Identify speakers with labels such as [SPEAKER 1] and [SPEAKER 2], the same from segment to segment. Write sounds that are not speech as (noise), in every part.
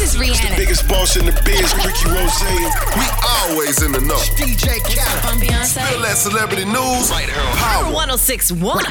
[SPEAKER 1] This is Rihanna.
[SPEAKER 2] The biggest boss in the biz, Ricky Rose. We always in the know.
[SPEAKER 3] DJ Khaled.
[SPEAKER 1] I'm Beyonce.
[SPEAKER 2] Feel that celebrity news right here on Power.
[SPEAKER 1] 1061.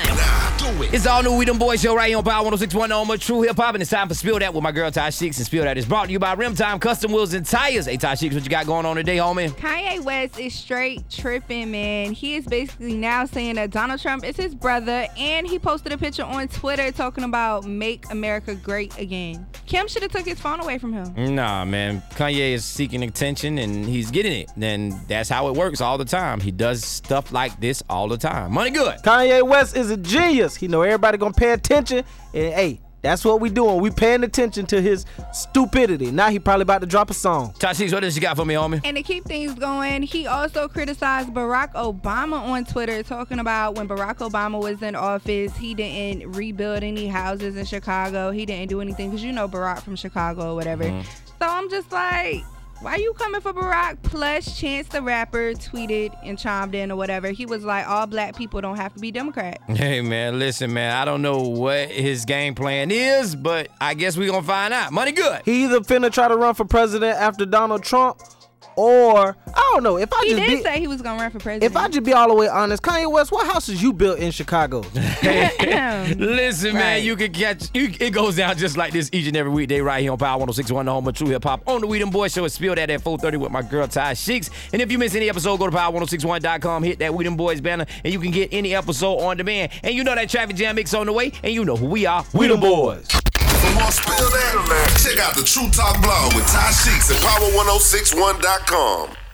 [SPEAKER 2] Do it.
[SPEAKER 4] It's all new We Them Boys show right here on Power 1061 on my True Hip Hop. And it's time for Spill Dat with my girl Ty Sheeks. And Spill Dat is brought to you by RimTyme Custom Wheels and Tires. Hey, Ty Sheeks, what you got going on today, homie?
[SPEAKER 5] Kanye West is straight tripping, man. He is basically now saying that Donald Trump is his brother, and he posted a picture on Twitter talking about "Make America Great Again." Kim should have took his phone away from him.
[SPEAKER 4] Nah, man. Kanye is seeking attention and he's getting it. And that's how it works all the time. He does stuff like this all the time. Money good.
[SPEAKER 6] Kanye West is a genius. He know everybody gonna pay attention, and hey, that's what we doing. We paying attention to his stupidity. Now he probably about to drop a song.
[SPEAKER 4] Ty Sheeks, what else you got for me, homie?
[SPEAKER 5] And to keep things going, he also criticized Barack Obama on Twitter, talking about when Barack Obama was in office, he didn't rebuild any houses in Chicago. He didn't do anything because you know Barack from Chicago or whatever. Mm-hmm. So I'm just like, why you coming for Barack? Plus, Chance the Rapper tweeted and chimed in or whatever. He was like, all black people don't have to be Democrat. (laughs)
[SPEAKER 4] Hey, man, listen, man. I don't know what his game plan is, but I guess we going to find out. Money good.
[SPEAKER 6] He either finna try to run for president after Donald Trump, or I don't know. If I
[SPEAKER 5] He
[SPEAKER 6] just
[SPEAKER 5] did
[SPEAKER 6] be,
[SPEAKER 5] say he was gonna run for president.
[SPEAKER 6] if I just be all the way honest, Kanye West, what houses you built in Chicago? (laughs)
[SPEAKER 4] Listen, man, you can catch you, it goes down just like this each and every weekday right here on Power 1061, the home of true hip hop. On the We Them Boys show, it's Spill Dat at 4:30 with my girl Ty Sheeks. And if you miss any episode, go to power1061.com, hit that We Them Boys banner, and you can get any episode on demand. And you know that traffic jam mix on the way, and you know who we are. We Them Boys.
[SPEAKER 2] For more Spill Dat, check out the True Talk blog with Ty Sheeks at Power1061.com.